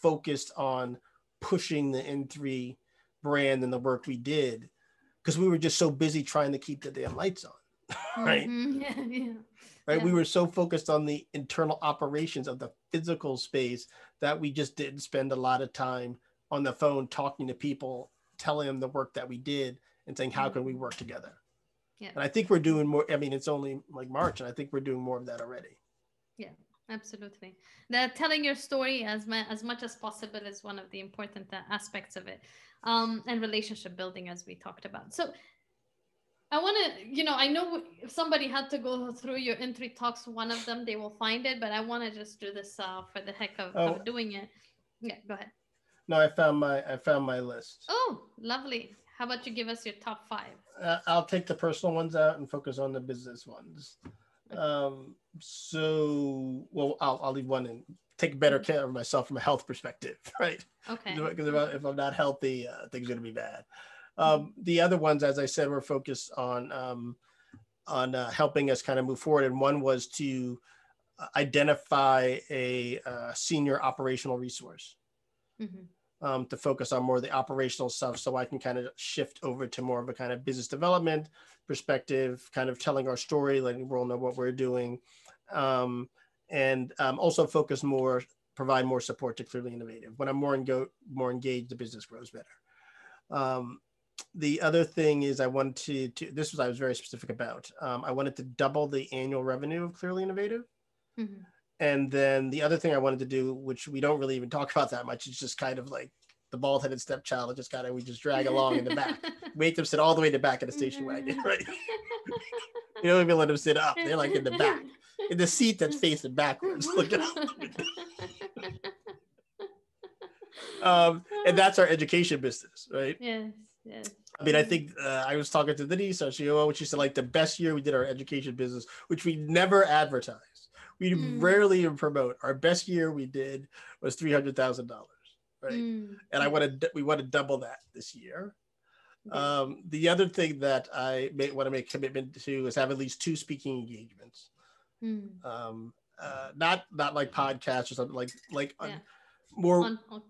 focused on pushing the N3 brand and the work we did because we were just so busy trying to keep the damn lights on. right? Mm-hmm. Yeah, yeah. Right. Yeah. We were so focused on the internal operations of the physical space that we just didn't spend a lot of time on the phone talking to people, telling them the work that we did and saying, how can we work together? Yeah. And I think we're doing more. I mean, it's only like March, and I think we're doing more of that already. Yeah, absolutely. The telling your story as, ma- as much as possible is one of the important aspects of it. Um, and relationship building, as we talked about. So I want to, you know, I know if somebody had to go through your N3 talks, one of them they will find it, but I want to just do this uh, for the heck of, oh. of, doing it. Yeah, go ahead. No, I found my I found my list. Oh, lovely. How about you give us your top five? Uh, I'll take the personal ones out and focus on the business ones. Um, so, well, I'll, I'll leave one and take better care of myself from a health perspective, right? Okay. Because if, if, I'm not healthy, uh, things are going to be bad. Um, the other ones, as I said, were focused on um, on uh, helping us kind of move forward, and one was to uh, identify a uh, senior operational resource mm-hmm. um, to focus on more of the operational stuff, so I can kind of shift over to more of a kind of business development perspective, kind of telling our story, letting the world know what we're doing, um, and um, also focus more, provide more support to Clearly Innovative. When I'm more, engo- more engaged, the business grows better. Um, the other thing is I wanted to, to this was I was very specific about. Um, I wanted to double the annual revenue of Clearly Innovative. Mm-hmm. And then the other thing I wanted to do, which we don't really even talk about that much, is just kind of like the bald headed stepchild just kind of we just drag along in the back, make them sit all the way in the back of the station wagon, right? you don't even let them sit up; they're like in the back, in the seat that's facing backwards, looking up. um, and that's our education business, right? Yes. Yes. I mean, I think uh, I was talking to Denise, our CEO, and she said like the best year we did our education business, which we never advertise. We mm. rarely even promote. Our best year we did was three hundred thousand dollars right? Mm. And I want to we want to double that this year. Um, the other thing that I may, want to make commitment to is have at least two speaking engagements. Mm. Um, uh, not not like podcasts or something like like yeah. on more on, on,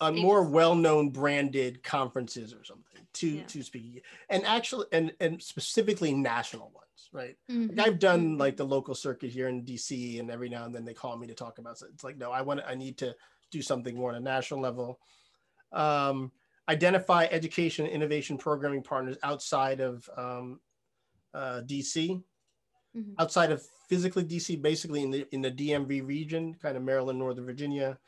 on more well-known branded conferences or something. Two yeah. two speaking and actually and and specifically national ones, right? Mm-hmm. Like I've done mm-hmm. like the local circuit here in DC, and every now and then they call me to talk about it. It's like no, I want I need to do something more on a national level. Um, identify education innovation programming partners outside of um, uh, DC, mm-hmm. outside of physically DC, basically in the in the DMV region, kind of Maryland, Northern Virginia,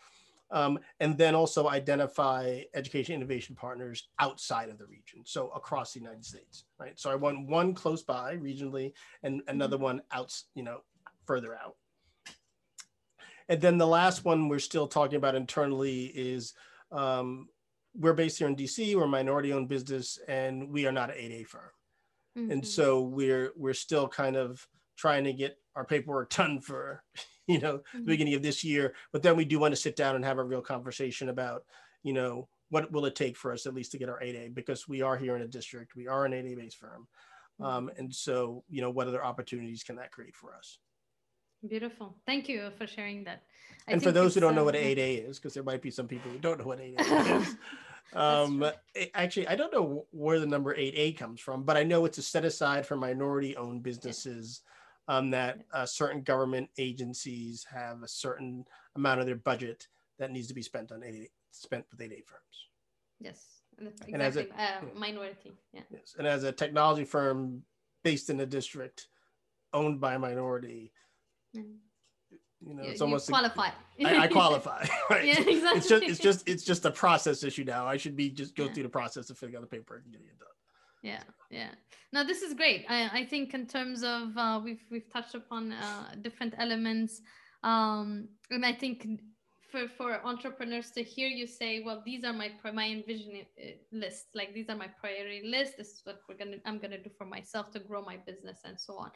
um, and then also identify education innovation partners outside of the region, so across the United States, right? So I want one close by regionally, and another mm-hmm. one out, you know, further out. And then the last one we're still talking about internally is um, we're based here in DC. We're a minority-owned business, and we are not an 8A firm. Mm-hmm. And so we're we're still kind of trying to get our paperwork done for you know mm-hmm. the beginning of this year. But then we do want to sit down and have a real conversation about you know what will it take for us at least to get our 8A because we are here in a district. We are an 8A based firm. Um, mm-hmm. and so, you know, what other opportunities can that create for us? Beautiful. Thank you for sharing that. I and for those who don't know what 8A uh, is, because there might be some people who don't know what 8A is. um, actually, I don't know where the number 8A comes from, but I know it's a set aside for minority owned businesses um, that uh, certain government agencies have a certain amount of their budget that needs to be spent on 8A, spent with 8A firms. Yes. Exactly. And as a uh, minority. Yeah. Yes. And as a technology firm based in a district owned by a minority, mm you know, it's almost qualify. I, I qualify. Right? Yeah, exactly. It's just it's just it's just a process issue now. I should be just go yeah. through the process of filling out the paperwork and getting it done. Yeah, yeah. No, this is great. I, I think in terms of uh, we've we've touched upon uh, different elements, um, and I think for for entrepreneurs to hear you say, well, these are my my envision uh, list. Like these are my priority list. This is what we're gonna I'm gonna do for myself to grow my business and so on.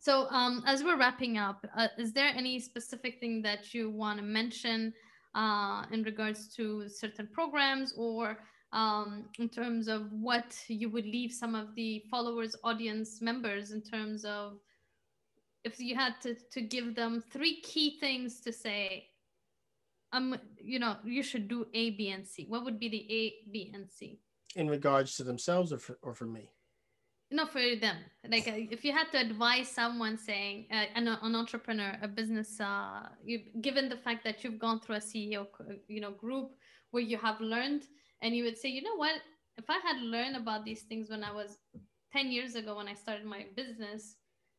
So, um, as we're wrapping up, uh, is there any specific thing that you want to mention uh, in regards to certain programs or um, in terms of what you would leave some of the followers, audience members in terms of if you had to, to give them three key things to say, um, you know, you should do A, B, and C. What would be the A, B, and C? In regards to themselves or for, or for me? not for them like uh, if you had to advise someone saying uh, an, an entrepreneur a business uh, you, given the fact that you've gone through a ceo you know group where you have learned and you would say you know what if i had learned about these things when i was 10 years ago when i started my business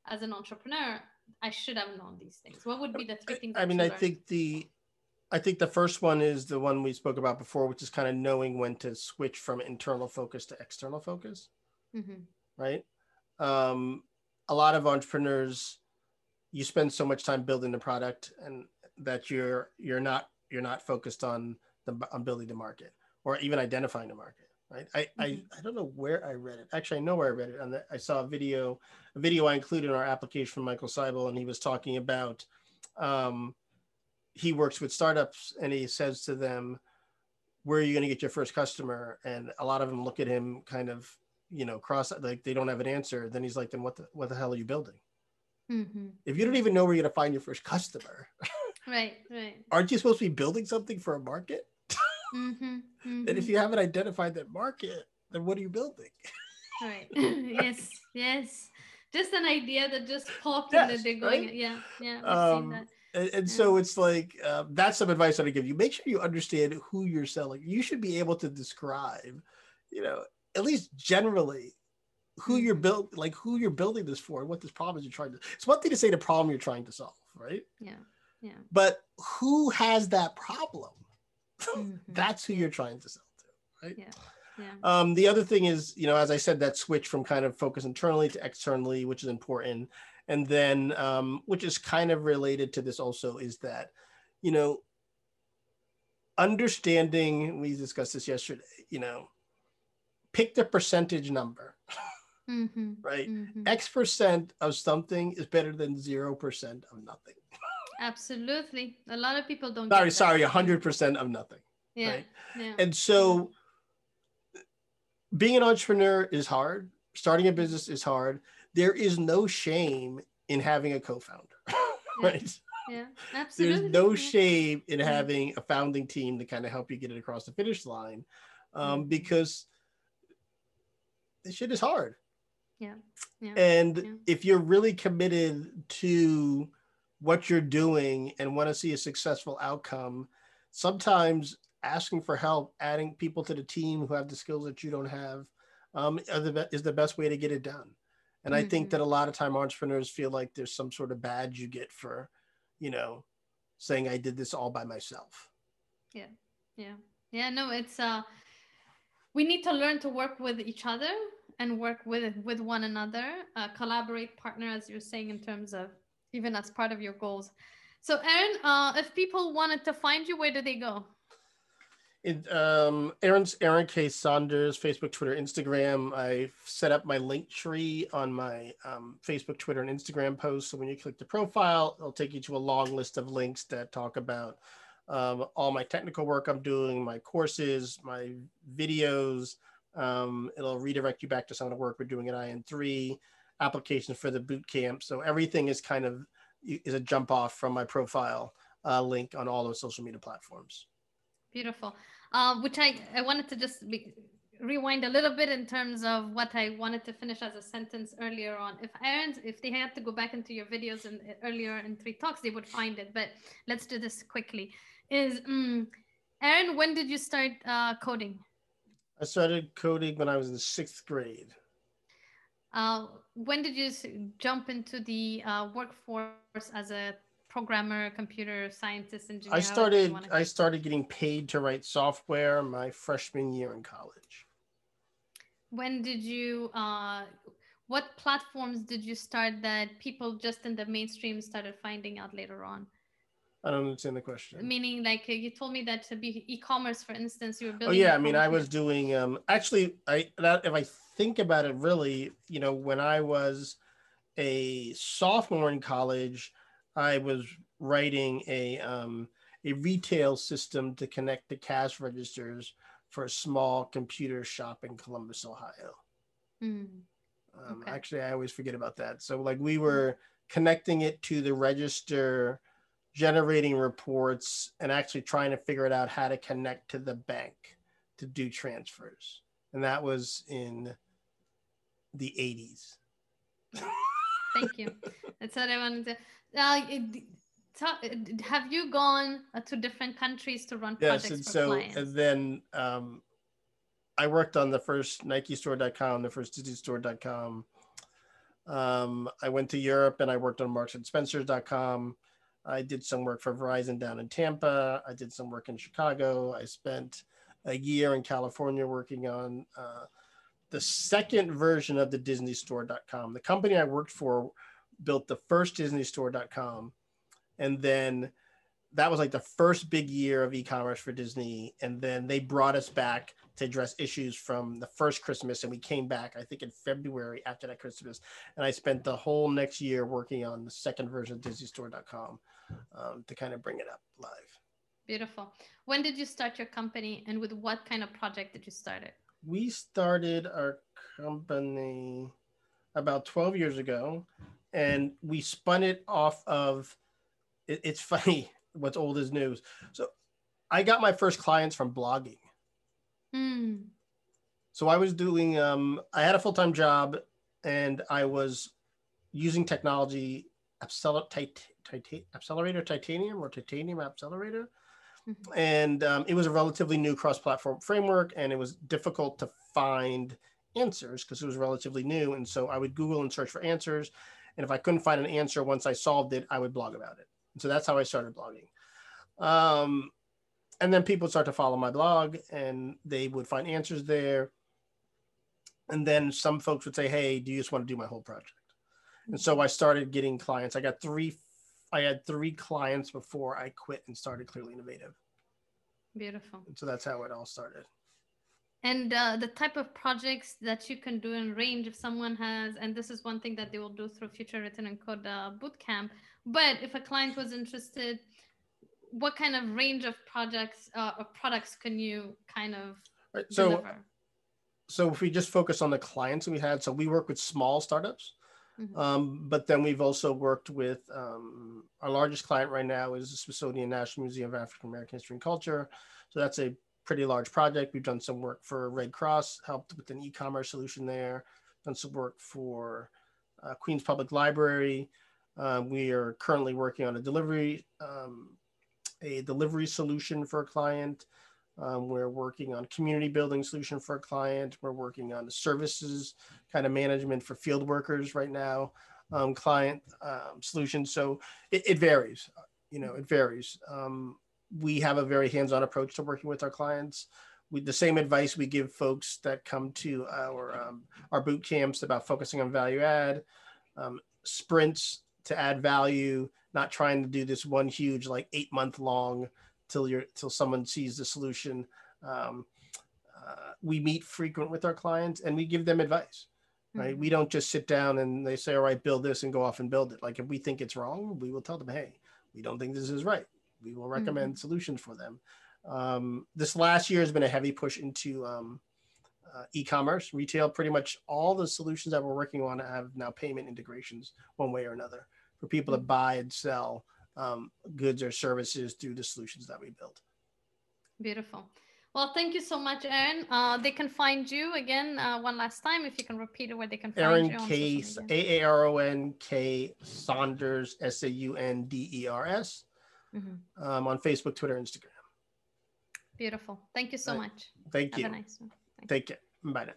as an entrepreneur i should have known these things what would be the three things i mean i think the I think the first one is the one we spoke about before, which is kind of knowing when to switch from internal focus to external focus. Mm-hmm right? Um, a lot of entrepreneurs, you spend so much time building the product and that you're you're not you're not focused on the on building the market or even identifying the market right? I, mm-hmm. I i don't know where i read it. Actually i know where i read it. And i saw a video a video i included in our application from michael seibel and he was talking about um, he works with startups and he says to them where are you going to get your first customer? And a lot of them look at him kind of you know cross like they don't have an answer. Then he's like then what the what the hell are you building? Mm-hmm. if you don't even know where you're going to find your first customer right right. aren't you supposed to be building something for a market mm-hmm. Mm-hmm. and if you haven't identified that market then what are you building right yes yes just an idea that just popped yes, and they're going right? yeah yeah um, and, and yeah. so it's like uh, that's some advice that I give you. Make sure you understand who you're selling. You should be able to describe, you know, at least generally who you're mm-hmm. built like who you're building this for and what this problem is you're trying to it's one thing to say the problem you're trying to solve right yeah yeah but who has that problem mm-hmm. that's who you're trying to sell to right yeah yeah. Um, the other thing is, you know, as I said, that switch from kind of focus internally to externally, which is important. And then, um, which is kind of related to this also, is that, you know, understanding, we discussed this yesterday, you know, pick the percentage number. Mm-hmm, right? Mm-hmm. X percent of something is better than zero percent of nothing. Absolutely. A lot of people don't. Sorry, sorry, a hundred percent of nothing. Yeah, right? yeah. And so, being an entrepreneur is hard. Starting a business is hard. There is no shame in having a co-founder, right? Yeah, absolutely. There's no shame in having a founding team to kind of help you get it across the finish line, um, mm-hmm. because this shit is hard. Yeah. yeah. And yeah. if you're really committed to what you're doing and want to see a successful outcome, sometimes asking for help, adding people to the team who have the skills that you don't have, um, the, is the best way to get it done. And mm-hmm. I think mm-hmm. that a lot of time entrepreneurs feel like there's some sort of badge you get for, you know, saying I did this all by myself. Yeah. Yeah. Yeah. No, it's uh we need to learn to work with each other and work with with one another uh, collaborate partner as you're saying in terms of even as part of your goals so aaron uh, if people wanted to find you where do they go um, Aaron's Aaron K. Saunders, Facebook, Twitter, Instagram. I set up my Linktree on my um, Facebook, Twitter, and Instagram post. So when you click the profile, it'll take you to a long list of links that talk about um, all my technical work I'm doing, my courses, my videos. Um, it'll redirect you back to some of the work we're doing at IN3, applications for the boot camp. So everything is kind of is a jump off from my profile uh, link on all those social media platforms. Beautiful. Uh, which I, I wanted to just be, rewind a little bit in terms of what I wanted to finish as a sentence earlier on. If Aaron's, if they had to go back into your videos and earlier in three talks, they would find it. But let's do this quickly. Is um, Aaron, when did you start uh, coding? I started coding when I was in sixth grade. Uh, when did you jump into the uh, workforce as a programmer, computer scientist, engineer? I started. I started getting paid to write software my freshman year in college. When did you? Uh, what platforms did you start that people just in the mainstream started finding out later on? I don't understand the question. Meaning, like uh, you told me that to be e-commerce, for instance, you were building. Oh yeah, I mean, I was doing. Um, actually, I that, if I think about it, really, you know, when I was a sophomore in college, I was writing a um, a retail system to connect the cash registers for a small computer shop in Columbus, Ohio. Mm. Um, okay. Actually, I always forget about that. So, like, we were connecting it to the register generating reports and actually trying to figure it out how to connect to the bank to do transfers. And that was in the 80s. Thank you. That's what I wanted to. Uh, have you gone uh, to different countries to run projects yes, and for so clients? and then um, I worked on the first Nike store.com, the first Disney store.com. Um, I went to Europe and I worked on Marks and Spencer's.com. I did some work for Verizon down in Tampa. I did some work in Chicago. I spent a year in California working on uh, the second version of the Disney Store.com. The company I worked for built the first Disney Store.com. And then that was like the first big year of e-commerce for Disney. And then they brought us back to address issues from the first Christmas. And we came back, I think, in February after that Christmas. And I spent the whole next year working on the second version of DisneyStore.com um, to kind of bring it up live. Beautiful. When did you start your company and with what kind of project did you start it? We started our company about 12 years ago and we spun it off of it, it's funny what's old is news. So I got my first clients from blogging. Mm. So I was doing um, I had a full-time job and I was using technology Appcelerator titanium or titanium Appcelerator. Mm-hmm. And um, it was a relatively new cross platform framework, and it was difficult to find answers because it was relatively new. And so I would Google and search for answers. And if I couldn't find an answer once I solved it, I would blog about it. And so that's how I started blogging. Um, and then people start to follow my blog and they would find answers there. And then some folks would say, Hey, do you just want to do my whole project? And so I started getting clients. I got three, I had three clients before I quit and started Clearly Innovative. Beautiful. And so that's how it all started. And uh, the type of projects that you can do in range, if someone has, and this is one thing that they will do through Future Written in Code uh, Bootcamp. But if a client was interested, what kind of range of projects uh, or products can you kind of right. so, deliver? So if we just focus on the clients we had, so we work with small startups. Mm-hmm. Um, but then we've also worked with um, our largest client right now is the Smithsonian National Museum of African American History and Culture. So that's a pretty large project. We've done some work for Red Cross, helped with an e-commerce solution there. Done some work for uh, Queens Public Library. Uh, we are currently working on a delivery um, a delivery solution for a client. Um, we're working on community building solution for a client. We're working on the services kind of management for field workers right now, um, client um, solutions. So it, it, varies, you know, it varies. Um, we have a very hands-on approach to working with our clients. We, the same advice we give folks that come to our um, our boot camps about focusing on value add, um, sprints to add value, not trying to do this one huge like eight month long till you're till someone sees the solution. Um, uh, we meet frequent with our clients and we give them advice right? Mhm. we don't just sit down and they say all right build this and go off and build it. Like if we think it's wrong we will tell them hey we don't think this is right. We will recommend solutions for them. Um, this last year has been a heavy push into um, uh, e-commerce. Retail pretty much all the solutions that we're working on have now payment integrations one way or another for people to buy and sell um, goods or services through the solutions that we build Beautiful. Well, thank you so much, Aaron. Uh, they can find you again uh, one last time if you can repeat it where they can find aaron you. Aaron k social a-a-r-o-n-k saunders s-a-u-n-d-e-r-s Mhm. um, on facebook twitter instagram Beautiful. Thank you so Right. much. thank you. Have you a nice one. take care bye now